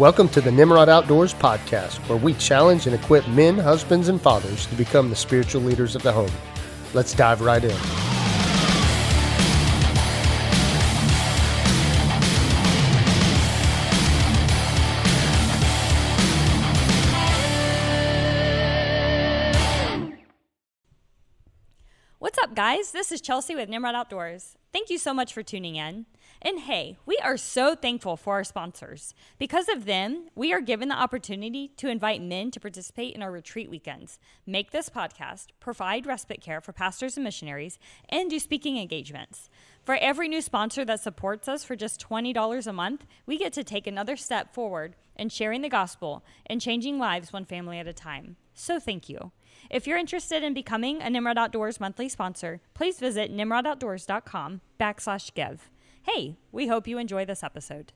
Welcome to the Nimrod Outdoors podcast, where we challenge and equip men, husbands, and fathers to become the spiritual leaders of the home. Let's dive right in. What's up, guys? This is Chelsea with Nimrod Outdoors. Thank you so much for tuning in. And hey, we are so thankful for our sponsors. Because of them, we are given the opportunity to invite men to participate in our retreat weekends, make this podcast, provide respite care for pastors and missionaries, and do speaking engagements. For every new sponsor that supports us for just $20 a month, we get to take another step forward in sharing the gospel and changing lives one family at a time. So thank you. If you're interested in becoming a Nimrod Outdoors monthly sponsor, please visit nimrodoutdoors.com backslash give. Hey, we hope you enjoy this episode.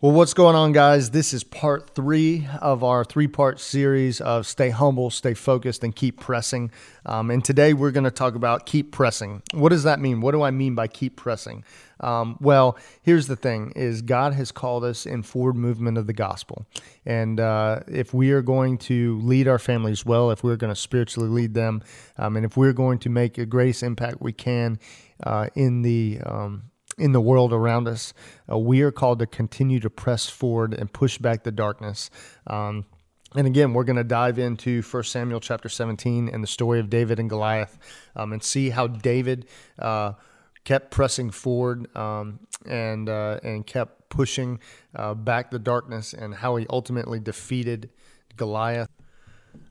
Well, what's going on, guys? This is part three of our three part series of Stay Humble, Stay Focused, and Keep Pressing. Um, and today we're going to talk about keep pressing. What does that mean? What do I mean by keep pressing? Um, well, here's the thing: is God has called us in forward movement of the gospel, and uh, if we are going to lead our families well, if we're going to spiritually lead them, um, and if we're going to make a greatest impact we can uh, in the um, in the world around us. Uh, we are called to continue to press forward and push back the darkness. Um, and again, we're going to dive into 1 Samuel chapter 17 and the story of David and Goliath um, and see how David uh, kept pressing forward um, and, uh, and kept pushing uh, back the darkness and how he ultimately defeated Goliath.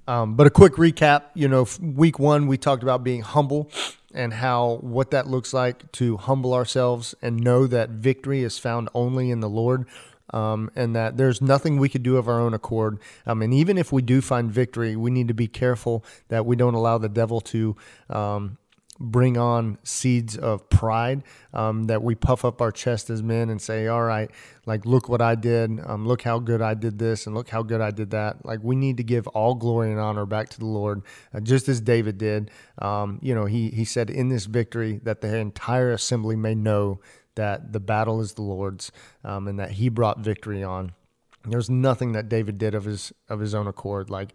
Um, but a quick recap you know, week one, we talked about being humble and how what that looks like to humble ourselves and know that victory is found only in the Lord. Um, and that there's nothing we could do of our own accord. Um, and even if we do find victory, we need to be careful that we don't allow the devil to um, bring on seeds of pride um, that we puff up our chest as men and say all right like look what i did um, look how good i did this and look how good i did that. Like we need to give all glory and honor back to the lord uh, just as david did. Um, you know he, he said in this victory that the entire assembly may know that the battle is the lord's um, and that he brought victory on. There's nothing that david did of his of his own accord. Like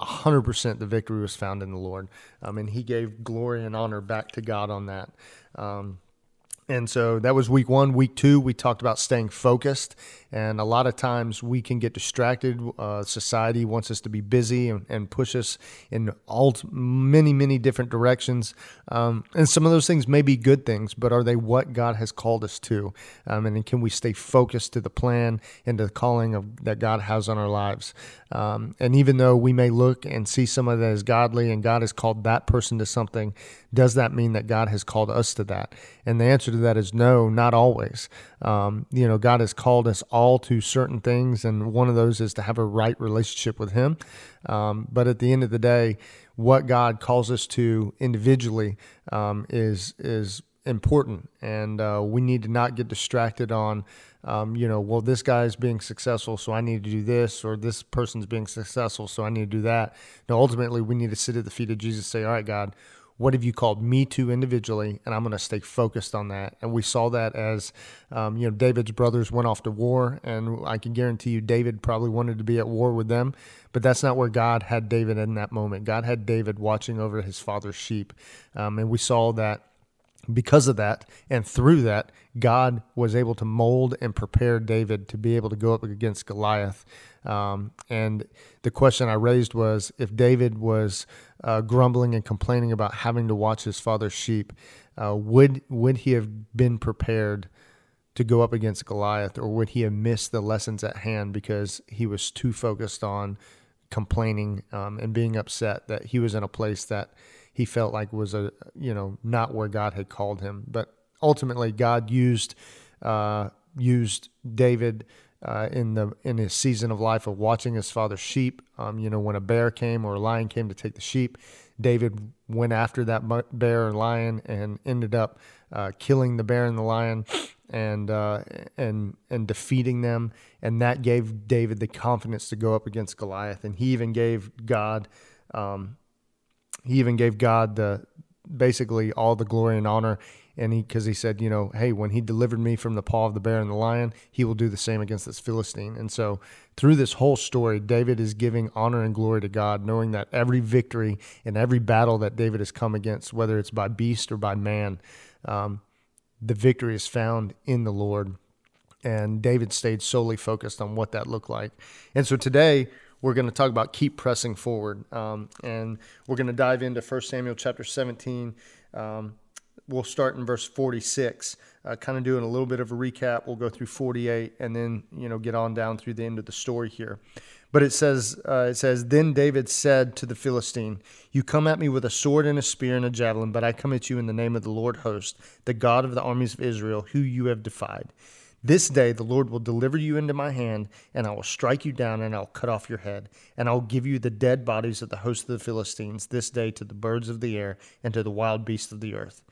100% the victory was found in the Lord. Um, and he gave glory and honor back to God on that. Um, and so that was week one. Week two, we talked about staying focused. And a lot of times we can get distracted. Uh, society wants us to be busy and, and push us in all many, many different directions. Um, and some of those things may be good things, but are they what God has called us to? Um, and can we stay focused to the plan and to the calling of, that God has on our lives? Um, and even though we may look and see someone that is godly and God has called that person to something, does that mean that God has called us to that? And the answer to that is no, not always. Um, you know, God has called us all to certain things, and one of those is to have a right relationship with Him. Um, but at the end of the day, what God calls us to individually um, is is important, and uh, we need to not get distracted on. Um, you know, well, this guy is being successful, so I need to do this, or this person's being successful, so I need to do that. No, ultimately, we need to sit at the feet of Jesus, say, "All right, God, what have you called me to individually and i'm going to stay focused on that. And we saw that as um, you know david's brothers went off to war and i can guarantee you david probably wanted to be at war with them but that's not where god had david in that moment. God had david watching over his father's sheep. Um, and we saw that because of that and through that god was able to mold and prepare david to be able to go up against goliath. Um, and the question i raised was if david was uh, grumbling and complaining about having to watch his father's sheep uh, would would he have been prepared to go up against goliath or would he have missed the lessons at hand because he was too focused on complaining um, and being upset that he was in a place that he felt like was a you know not where God had called him. But ultimately, God used uh, used David uh, in the in his season of life of watching his father's sheep. Um, you know, when a bear came or a lion came to take the sheep, David went after that bear or lion and ended up uh, killing the bear and the lion and uh, and and defeating them. And that gave David the confidence to go up against Goliath. And he even gave God um, he even gave God the basically all the glory and honor and he because he said, you know, hey, when he delivered me from the paw of the bear and the lion, he will do the same against this Philistine. And so through this whole story, David is giving honor and glory to God, knowing that every victory and every battle that David has come against, whether it's by beast or by man, um, the victory is found in the Lord. And David stayed solely focused on what that looked like. And so today, we're going to talk about keep pressing forward. Um, and we're going to dive into 1 Samuel chapter 17. Um, we'll start in verse 46, uh, kind of doing a little bit of a recap. We'll go through 48 and then, you know, get on down through the end of the story here. But it says, uh, it says, then David said to the Philistine, "You come at me with a sword and a spear and a javelin, but I come at you in the name of the Lord host, the God of the armies of Israel, who you have defied. This day the Lord will deliver you into my hand, and I will strike you down, and I'll cut off your head, and I'll give you the dead bodies of the host of the Philistines this day to the birds of the air and to the wild beasts of the earth,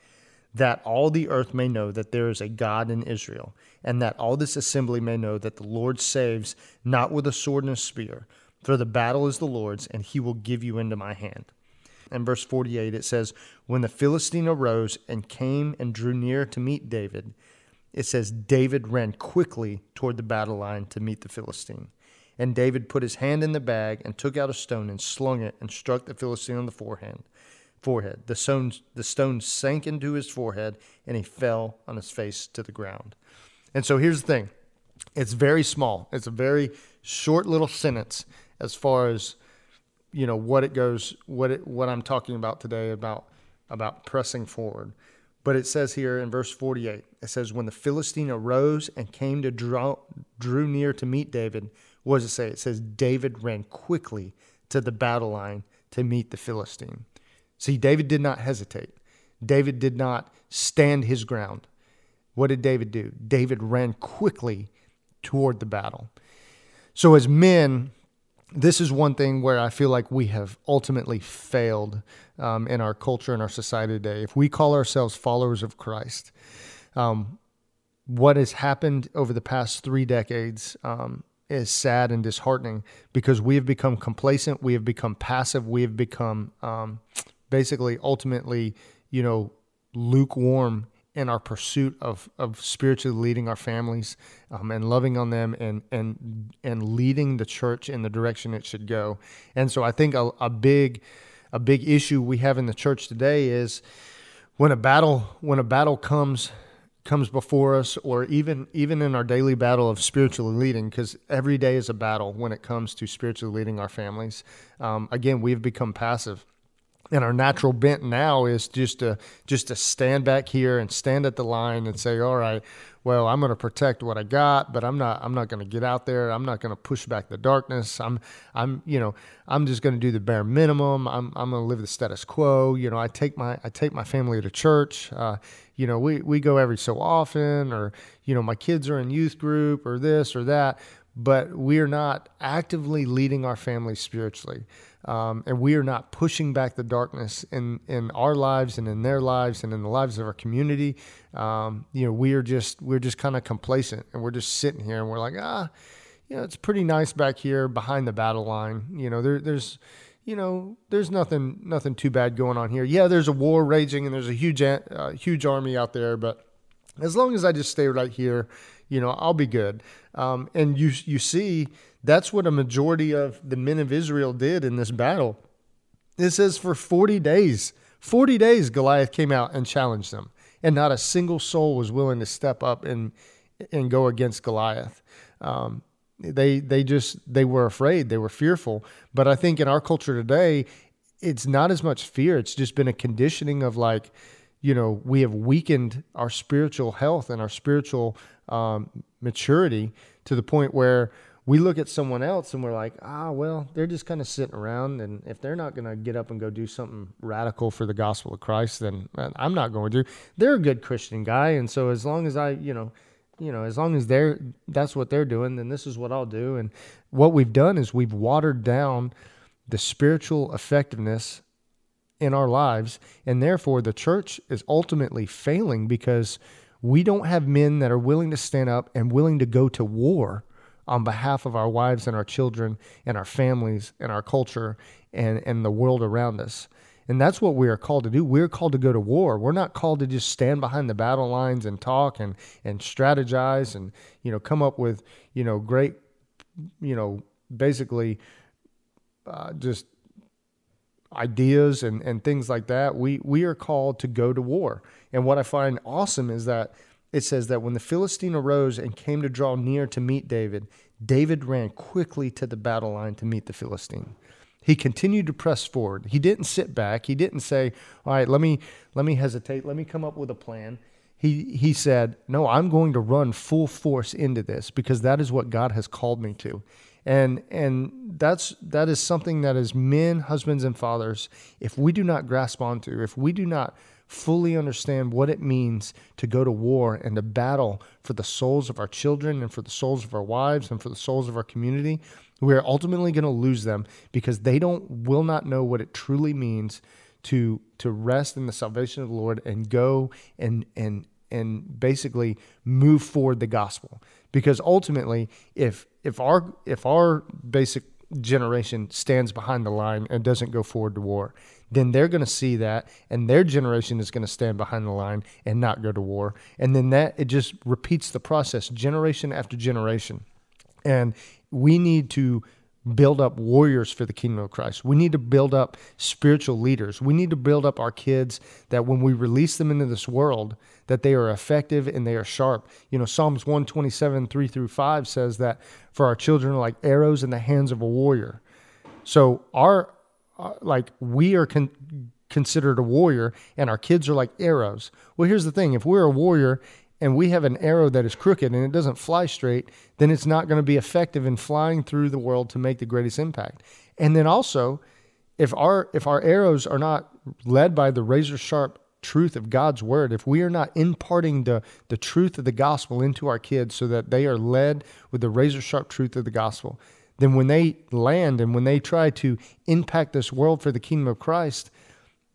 that all the earth may know that there is a God in Israel, and that all this assembly may know that the Lord saves not with a sword and a spear, for the battle is the Lord's, and he will give you into my hand. And verse 48 it says, When the Philistine arose and came and drew near to meet David, it says David ran quickly toward the battle line to meet the Philistine. And David put his hand in the bag and took out a stone and slung it and struck the Philistine on the forehead. Forehead. The stone, the stone sank into his forehead and he fell on his face to the ground. And so here's the thing it's very small, it's a very short little sentence as far as you know what it goes what it what I'm talking about today about about pressing forward. But it says here in verse 48, it says, When the Philistine arose and came to draw, drew near to meet David, what does it say? It says, David ran quickly to the battle line to meet the Philistine. See, David did not hesitate. David did not stand his ground. What did David do? David ran quickly toward the battle. So, as men, this is one thing where I feel like we have ultimately failed um, in our culture and our society today. If we call ourselves followers of Christ, um, what has happened over the past three decades um, is sad and disheartening because we have become complacent, we have become passive, we have become um, basically ultimately, you know, lukewarm in our pursuit of, of spiritually leading our families um, and loving on them and, and, and leading the church in the direction it should go. And so I think a, a big, a big issue we have in the church today is when a battle, when a battle comes, comes before us or even, even in our daily battle of spiritually leading, because every day is a battle when it comes to spiritually leading our families. Um, again, we've become passive and our natural bent now is just to just to stand back here and stand at the line and say all right well i'm going to protect what i got but i'm not i'm not going to get out there. I'm not going to push back the darkness. I'm i'm you know i'm just going to do the bare minimum. I'm, I'm going to live the status quo. You know i take my i take my family to church. Uh, you know we, we go every so often or you know my kids are in youth group or this or that but we're not actively leading our family spiritually um, and we are not pushing back the darkness in, in our lives and in their lives and in the lives of our community. Um, you know, we are just we're just kind of complacent and we're just sitting here and we're like, ah, you know, it's pretty nice back here behind the battle line. You know, there, there's you know, there's nothing nothing too bad going on here. Yeah, there's a war raging and there's a huge uh, huge army out there, but as long as I just stay right here, you know, I'll be good. Um, and you you see that's what a majority of the men of Israel did in this battle. It says for 40 days, 40 days, Goliath came out and challenged them, and not a single soul was willing to step up and and go against Goliath. Um, they they just they were afraid, they were fearful. But I think in our culture today, it's not as much fear. It's just been a conditioning of like, you know, we have weakened our spiritual health and our spiritual um, maturity to the point where we look at someone else and we're like, ah, well, they're just kind of sitting around. And if they're not going to get up and go do something radical for the gospel of Christ, then I'm not going to. They're a good Christian guy. And so as long as I, you know, you know, as long as they're, that's what they're doing, then this is what I'll do. And what we've done is we've watered down the spiritual effectiveness in our lives. And therefore, the church is ultimately failing because we don't have men that are willing to stand up and willing to go to war on behalf of our wives and our children and our families and our culture and, and the world around us. And that's what we are called to do. We're called to go to war. We're not called to just stand behind the battle lines and talk and, and strategize and, you know, come up with, you know, great, you know, basically uh, just ideas and, and things like that. We, we are called to go to war. And what I find awesome is that it says that when the Philistine arose and came to draw near to meet David, David ran quickly to the battle line to meet the Philistine. He continued to press forward. He didn't sit back. He didn't say, "All right, let me let me hesitate. Let me come up with a plan." He he said, "No, I'm going to run full force into this because that is what God has called me to." And and that's that is something that as men, husbands and fathers, if we do not grasp onto, if we do not fully understand what it means to go to war and to battle for the souls of our children and for the souls of our wives and for the souls of our community, we are ultimately going to lose them because they don't will not know what it truly means to to rest in the salvation of the Lord and go and and and basically move forward the gospel. Because ultimately, if if our if our basic generation stands behind the line and doesn't go forward to war, then they're going to see that and their generation is going to stand behind the line and not go to war. And then that it just repeats the process generation after generation. And we need to build up warriors for the kingdom of Christ. We need to build up spiritual leaders. We need to build up our kids that when we release them into this world, that they are effective and they are sharp. You know, Psalms 127, 3 through 5 says that for our children are like arrows in the hands of a warrior. So our uh, like we are con- considered a warrior and our kids are like arrows. Well, here's the thing. If we're a warrior and we have an arrow that is crooked and it doesn't fly straight, then it's not going to be effective in flying through the world to make the greatest impact. And then also, if our if our arrows are not led by the razor sharp truth of God's word, if we are not imparting the, the truth of the gospel into our kids so that they are led with the razor sharp truth of the gospel, then when they land and when they try to impact this world for the kingdom of Christ,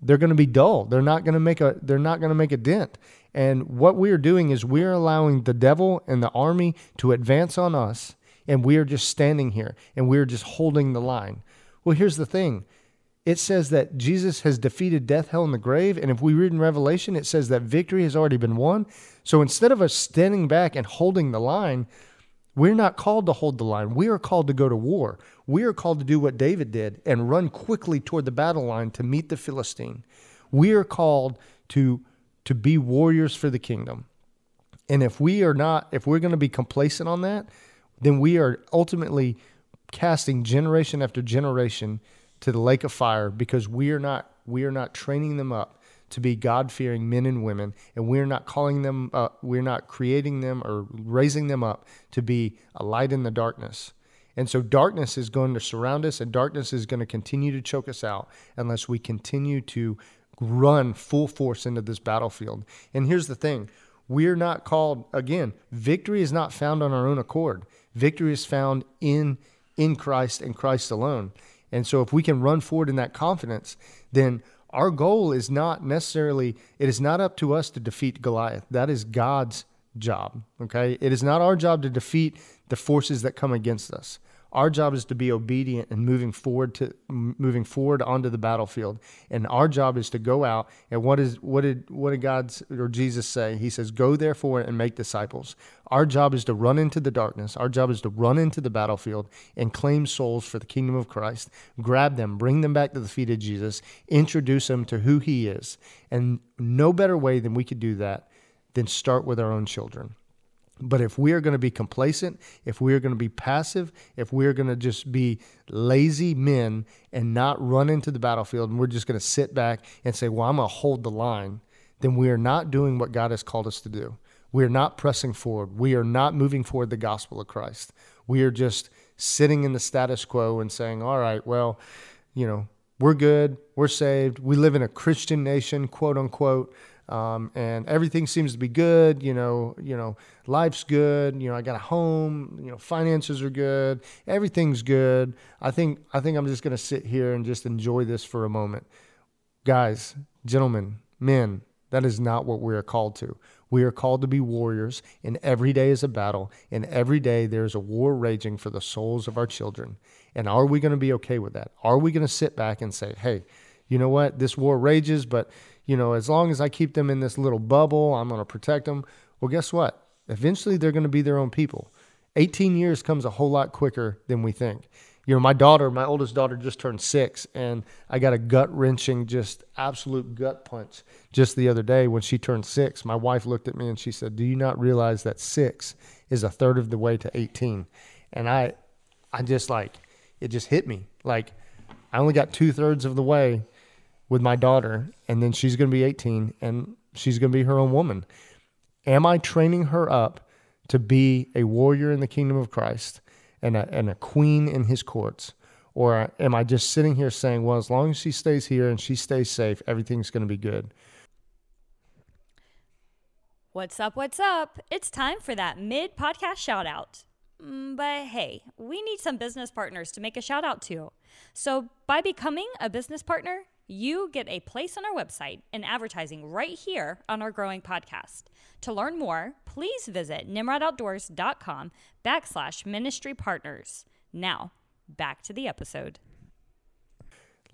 they're going to be dull. They're not going to make a they're not going to make a dent. And what we are doing is we're allowing the devil and the army to advance on us and we are just standing here and we're just holding the line. Well, here's the thing. It says that Jesus has defeated death, hell, and the grave. And if we read in Revelation, it says that victory has already been won. So instead of us standing back and holding the line, we're not called to hold the line. We are called to go to war. We are called to do what David did and run quickly toward the battle line to meet the Philistine. We are called to, to be warriors for the kingdom. And if we are not, if we're going to be complacent on that, then we are ultimately casting generation after generation to the lake of fire because we are not we are not training them up to be God fearing men and women, and we're not calling them, uh, we're not creating them or raising them up to be a light in the darkness. And so darkness is going to surround us, and darkness is going to continue to choke us out unless we continue to run full force into this battlefield. And here's the thing we're not called, again, victory is not found on our own accord, victory is found in. In Christ and Christ alone. And so, if we can run forward in that confidence, then our goal is not necessarily, it is not up to us to defeat Goliath. That is God's job. Okay. It is not our job to defeat the forces that come against us. Our job is to be obedient and moving forward to moving forward onto the battlefield. And our job is to go out and what is what did what did God or Jesus say? He says, "Go therefore and make disciples." Our job is to run into the darkness. Our job is to run into the battlefield and claim souls for the kingdom of Christ. Grab them, bring them back to the feet of Jesus, introduce them to who he is. And no better way than we could do that than start with our own children. But if we are going to be complacent, if we are going to be passive, if we are going to just be lazy men and not run into the battlefield and we're just going to sit back and say, well, I'm going to hold the line, then we are not doing what God has called us to do. We are not pressing forward. We are not moving forward the gospel of Christ. We are just sitting in the status quo and saying, all right, well, you know, we're good, we're saved, we live in a Christian nation, quote unquote um, and everything seems to be good. You know, you know, life's good. You know, I got a home. You know, finances are good. Everything's good. I think I think I'm just gonna sit here and just enjoy this for a moment, guys, gentlemen, men. That is not what we are called to. We are called to be warriors, and every day is a battle, and every day there's a war raging for the souls of our children. And are we going to be okay with that? Are we going to sit back and say, hey, you know what, this war rages, but you know, as long as I keep them in this little bubble, I'm going to protect them. Well, guess what? Eventually, they're going to be their own people. 18 years comes a whole lot quicker than we think. You know, my daughter, my oldest daughter, just turned six, and I got a gut wrenching, just absolute gut punch just the other day when she turned six. My wife looked at me and she said, "Do you not realize that six is a third of the way to 18?" And I, I just like, it just hit me. Like, I only got two thirds of the way with my daughter, and then she's going to be 18, and she's going to be her own woman. Am I training her up to be a warrior in the kingdom of Christ and a, and a queen in his courts? Or am I just sitting here saying, well, as long as she stays here and she stays safe, everything's going to be good? What's up? What's up? It's time for that mid podcast shout out. Mm, but hey, we need some business partners to make a shout out to. So, by becoming a business partner, you get a place on our website and advertising right here on our growing podcast. To learn more, please visit nimrodoutdoors.com backslash ministry partners. Now, back to the episode.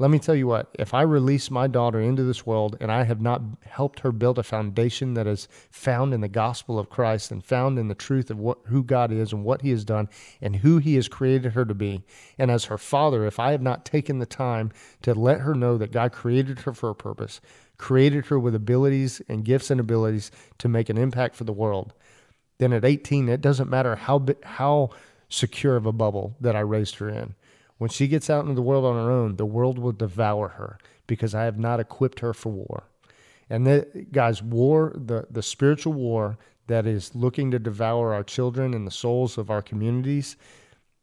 Let me tell you what, if I release my daughter into this world and I have not helped her build a foundation that is found in the gospel of Christ and found in the truth of what who God is and what he has done and who he has created her to be, and as her father, if I have not taken the time to let her know that God created her for a purpose, created her with abilities and gifts and abilities to make an impact for the world, then at 18 it doesn't matter how how secure of a bubble that I raised her in when she gets out into the world on her own, the world will devour her because I have not equipped her for war. And the, guys, war, the, the spiritual war that is looking to devour our children and the souls of our communities,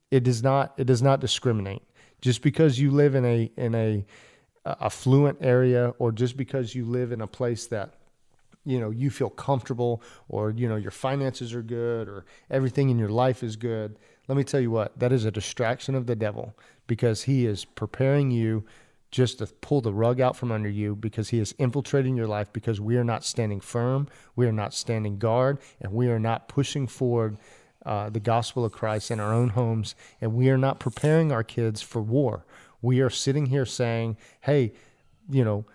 it does not it does not discriminate. Just because you live in a in a affluent area or just because you live in a place that you know you feel comfortable or you know your finances are good or everything in your life is good let me tell you what, that is a distraction of the devil because he is preparing you just to pull the rug out from under you because he is infiltrating your life because we are not standing firm, we are not standing guard, and we are not pushing forward uh, the gospel of Christ in our own homes, and we are not preparing our kids for war. We are sitting here saying, hey, you know,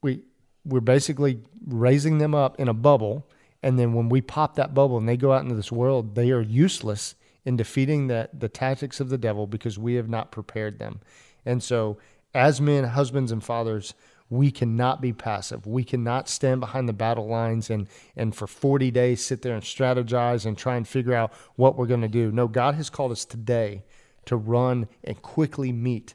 we we're basically raising them up in a bubble, and then when we pop that bubble and they go out into this world, they are useless in defeating the, the tactics of the devil because we have not prepared them. And so, as men, husbands, and fathers, we cannot be passive. We cannot stand behind the battle lines and, and for 40 days sit there and strategize and try and figure out what we're going to do. No, God has called us today to run and quickly meet,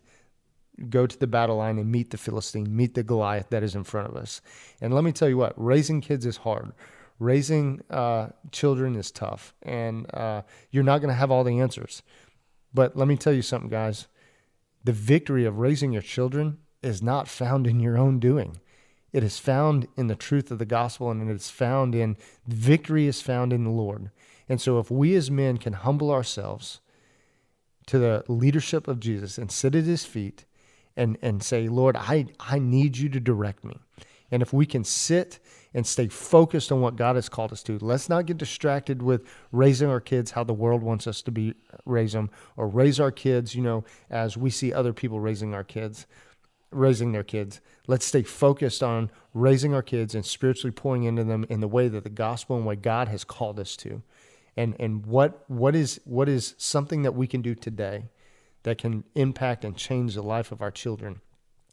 go to the battle line and meet the Philistine, meet the Goliath that is in front of us. And let me tell you what, raising kids is hard raising uh, children is tough, and uh, you're not going to have all the answers. But let me tell you something, guys. The victory of raising your children is not found in your own doing. It is found in the truth of the gospel, and it is found in victory is found in the Lord. And so, if we as men can humble ourselves to the leadership of Jesus and sit at his feet and, and say, Lord, I, I need you to direct me. And if we can sit and stay focused on what God has called us to. Let's not get distracted with raising our kids how the world wants us to be raise them or raise our kids, you know, as we see other people raising our kids, raising their kids. Let's stay focused on raising our kids and spiritually pouring into them in the way that the gospel and what God has called us to. And and what what is what is something that we can do today that can impact and change the life of our children.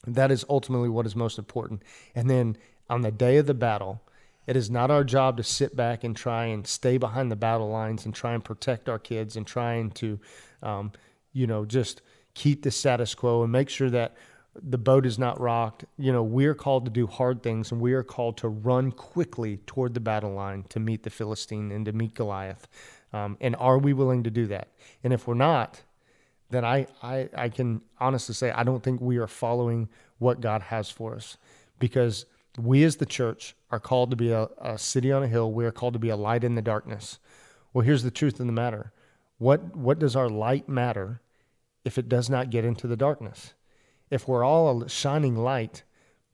That is ultimately what is most important. And then on the day of the battle, it is not our job to sit back and try and stay behind the battle lines and try and protect our kids and trying to, um, you know, just keep the status quo and make sure that the boat is not rocked. You know, we are called to do hard things and we are called to run quickly toward the battle line to meet the Philistine and to meet Goliath. Um, and are we willing to do that? And if we're not, then I, I, I can honestly say I don't think we are following what God has for us because we as the church are called to be a, a, city on a hill. We are called to be a light in the darkness. Well, here's the truth of the matter. What, what does our light matter if it does not get into the darkness? If we're all a shining light,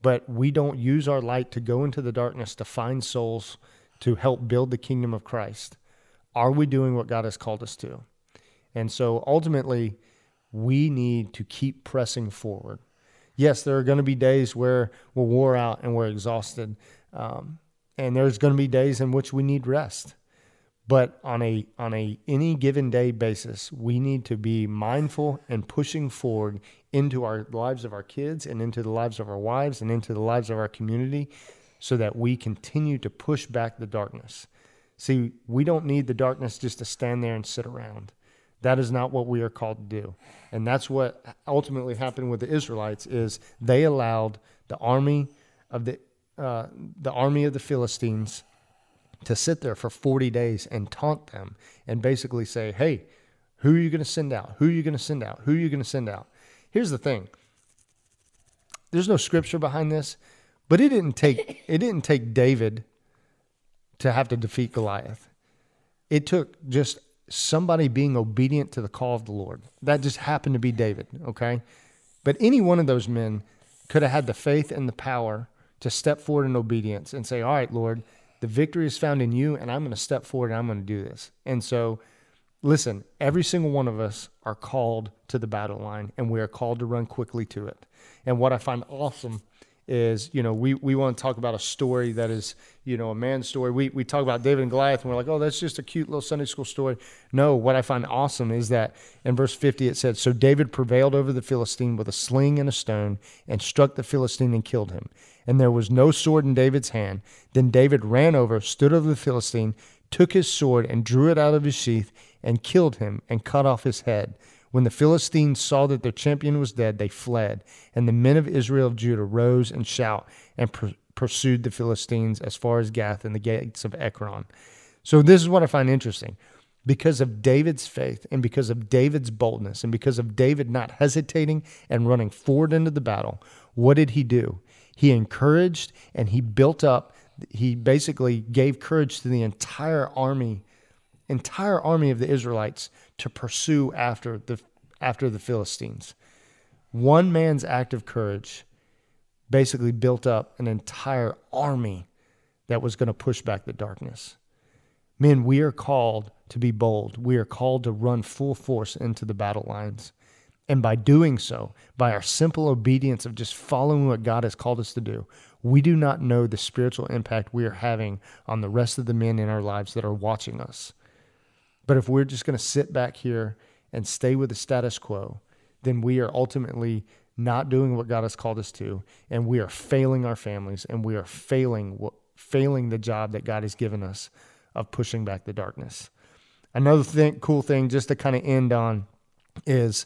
but we don't use our light to go into the darkness to find souls to help build the kingdom of Christ, are we doing what God has called us to? And so ultimately, we need to keep pressing forward Yes, there are going to be days where we're wore out and we're exhausted. Um, and there's going to be days in which we need rest. But on a on a any given day basis, we need to be mindful and pushing forward into our lives of our kids and into the lives of our wives and into the lives of our community so that we continue to push back the darkness. See, we don't need the darkness just to stand there and sit around. That is not what we are called to do. And that's what ultimately happened with the Israelites is they allowed the army of the uh, the army of the Philistines to sit there for 40 days and taunt them and basically say, "Hey, who are you going to send out? Who are you going to send out? Who are you going to send out?" Here's the thing. There's no scripture behind this, but it didn't take it didn't take David to have to defeat Goliath. It took just somebody being obedient to the call of the Lord. That just happened to be David, okay? But any one of those men could have had the faith and the power to step forward in obedience and say, All right, Lord, the victory is found in you, and I'm going to step forward and I'm going to do this. And so, listen, every single one of us are called to the battle line, and we are called to run quickly to it. And what I find awesome is you know we, we want to talk about a story that is you know a man's story. We, we talk about david and goliath and we're like oh that's just a cute little sunday school story. No what i find awesome is that in verse 50 it said so david prevailed over the philistine with a sling and a stone and struck the philistine and killed him. And there was no sword in david's hand. Then david ran over stood over the philistine took his sword and drew it out of his sheath and killed him and cut off his head when the Philistines saw that their champion was dead, they fled, and the men of Israel of Judah rose and shout and pursued the Philistines as far as Gath and the gates of Ekron. So this is what I find interesting. Because of David's faith and because of David's boldness and because of David not hesitating and running forward into the battle, what did he do? He encouraged and he built up, he basically gave courage to the entire army, entire army of the Israelites to pursue after the after the Philistines. One man's act of courage basically built up an entire army that was going to push back the darkness. Men, we are called to be bold. We are called to run full force into the battle lines. And by doing so, by our simple obedience of just following what God has called us to do, we do not know the spiritual impact we are having on the rest of the men in our lives that are watching us. But if we're just going to sit back here and stay with the status quo, then we are ultimately not doing what God has called us to, and we are failing our families, and we are failing what, failing the job that God has given us of pushing back the darkness. Another thing, cool thing, just to kind of end on, is,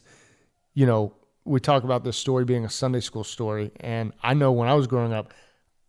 you know, we talk about this story being a Sunday school story, and I know when I was growing up,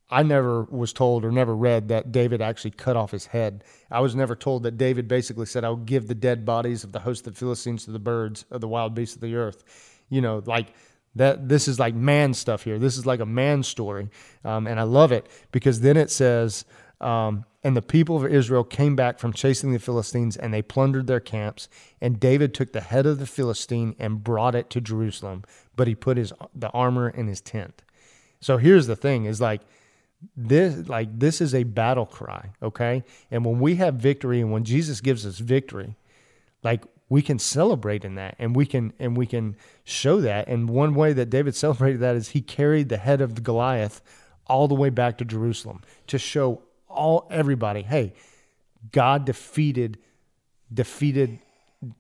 I never was told or never read that David actually cut off his head. I was never told that David basically said, I'll give the dead bodies of the host of the Philistines to the birds of the wild beasts of the earth. You know, like that, this is like man stuff here. This is like a man story. Um, and I love it because then it says, um, and the people of Israel came back from chasing the Philistines and they plundered their camps. And David took the head of the Philistine and brought it to Jerusalem, but he put his, the armor in his tent. So here's the thing is like, this like this is a battle cry okay? And when we have victory and when jesus gives us victory like we can celebrate in that and we can and we can show that. And one way that david celebrated that is he carried the head of goliath all the way back to jerusalem to show all everybody hey god defeated defeated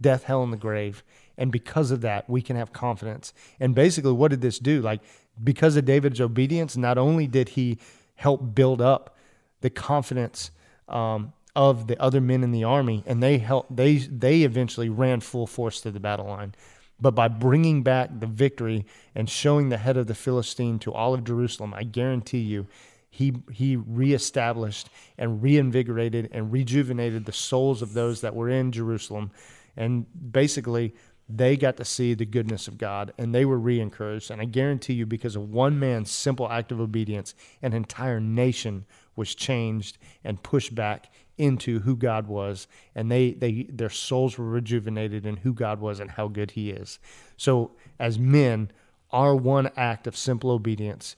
death hell and the grave. And because of that we can have confidence. And basically what did this do? Like because of david's obedience not only did he help build up the confidence um, of the other men in the army, and they help. They they eventually ran full force to the battle line. But by bringing back the victory and showing the head of the Philistine to all of Jerusalem, I guarantee you, he he reestablished and reinvigorated and rejuvenated the souls of those that were in Jerusalem, and basically they got to see the goodness of God and they were re encouraged. And I guarantee you, because of one man's simple act of obedience, an entire nation was changed and pushed back into who God was. And they, they their souls were rejuvenated in who God was and how good He is. So, as men, our one act of simple obedience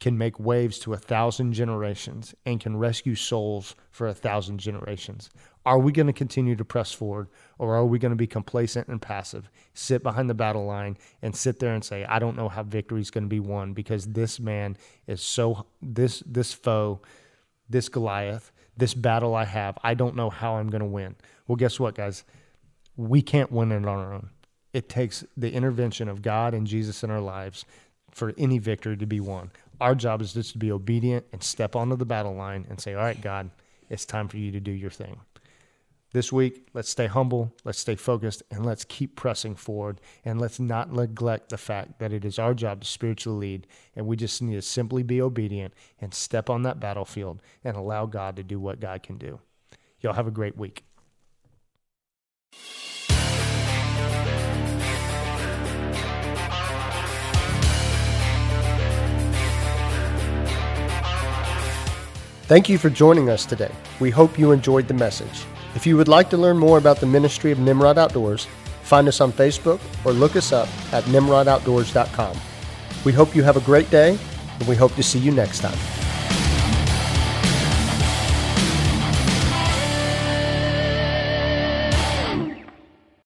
can make waves to a thousand generations and can rescue souls for a thousand generations. Are we going to continue to press forward or are we going to be complacent and passive, sit behind the battle line and sit there and say, I don't know how victory is going to be won because this man is so, this, this foe, this Goliath, this battle I have, I don't know how I'm going to win. Well, guess what, guys? We can't win it on our own. It takes the intervention of God and Jesus in our lives for any victory to be won. Our job is just to be obedient and step onto the battle line and say, All right, God, it's time for you to do your thing. This week, let's stay humble, let's stay focused, and let's keep pressing forward. And let's not neglect the fact that it is our job to spiritually lead, and we just need to simply be obedient and step on that battlefield and allow God to do what God can do. Y'all have a great week. Thank you for joining us today. We hope you enjoyed the message. If you would like to learn more about the ministry of Nimrod Outdoors, find us on Facebook or look us up at nimrodoutdoors.com. We hope you have a great day, and we hope to see you next time.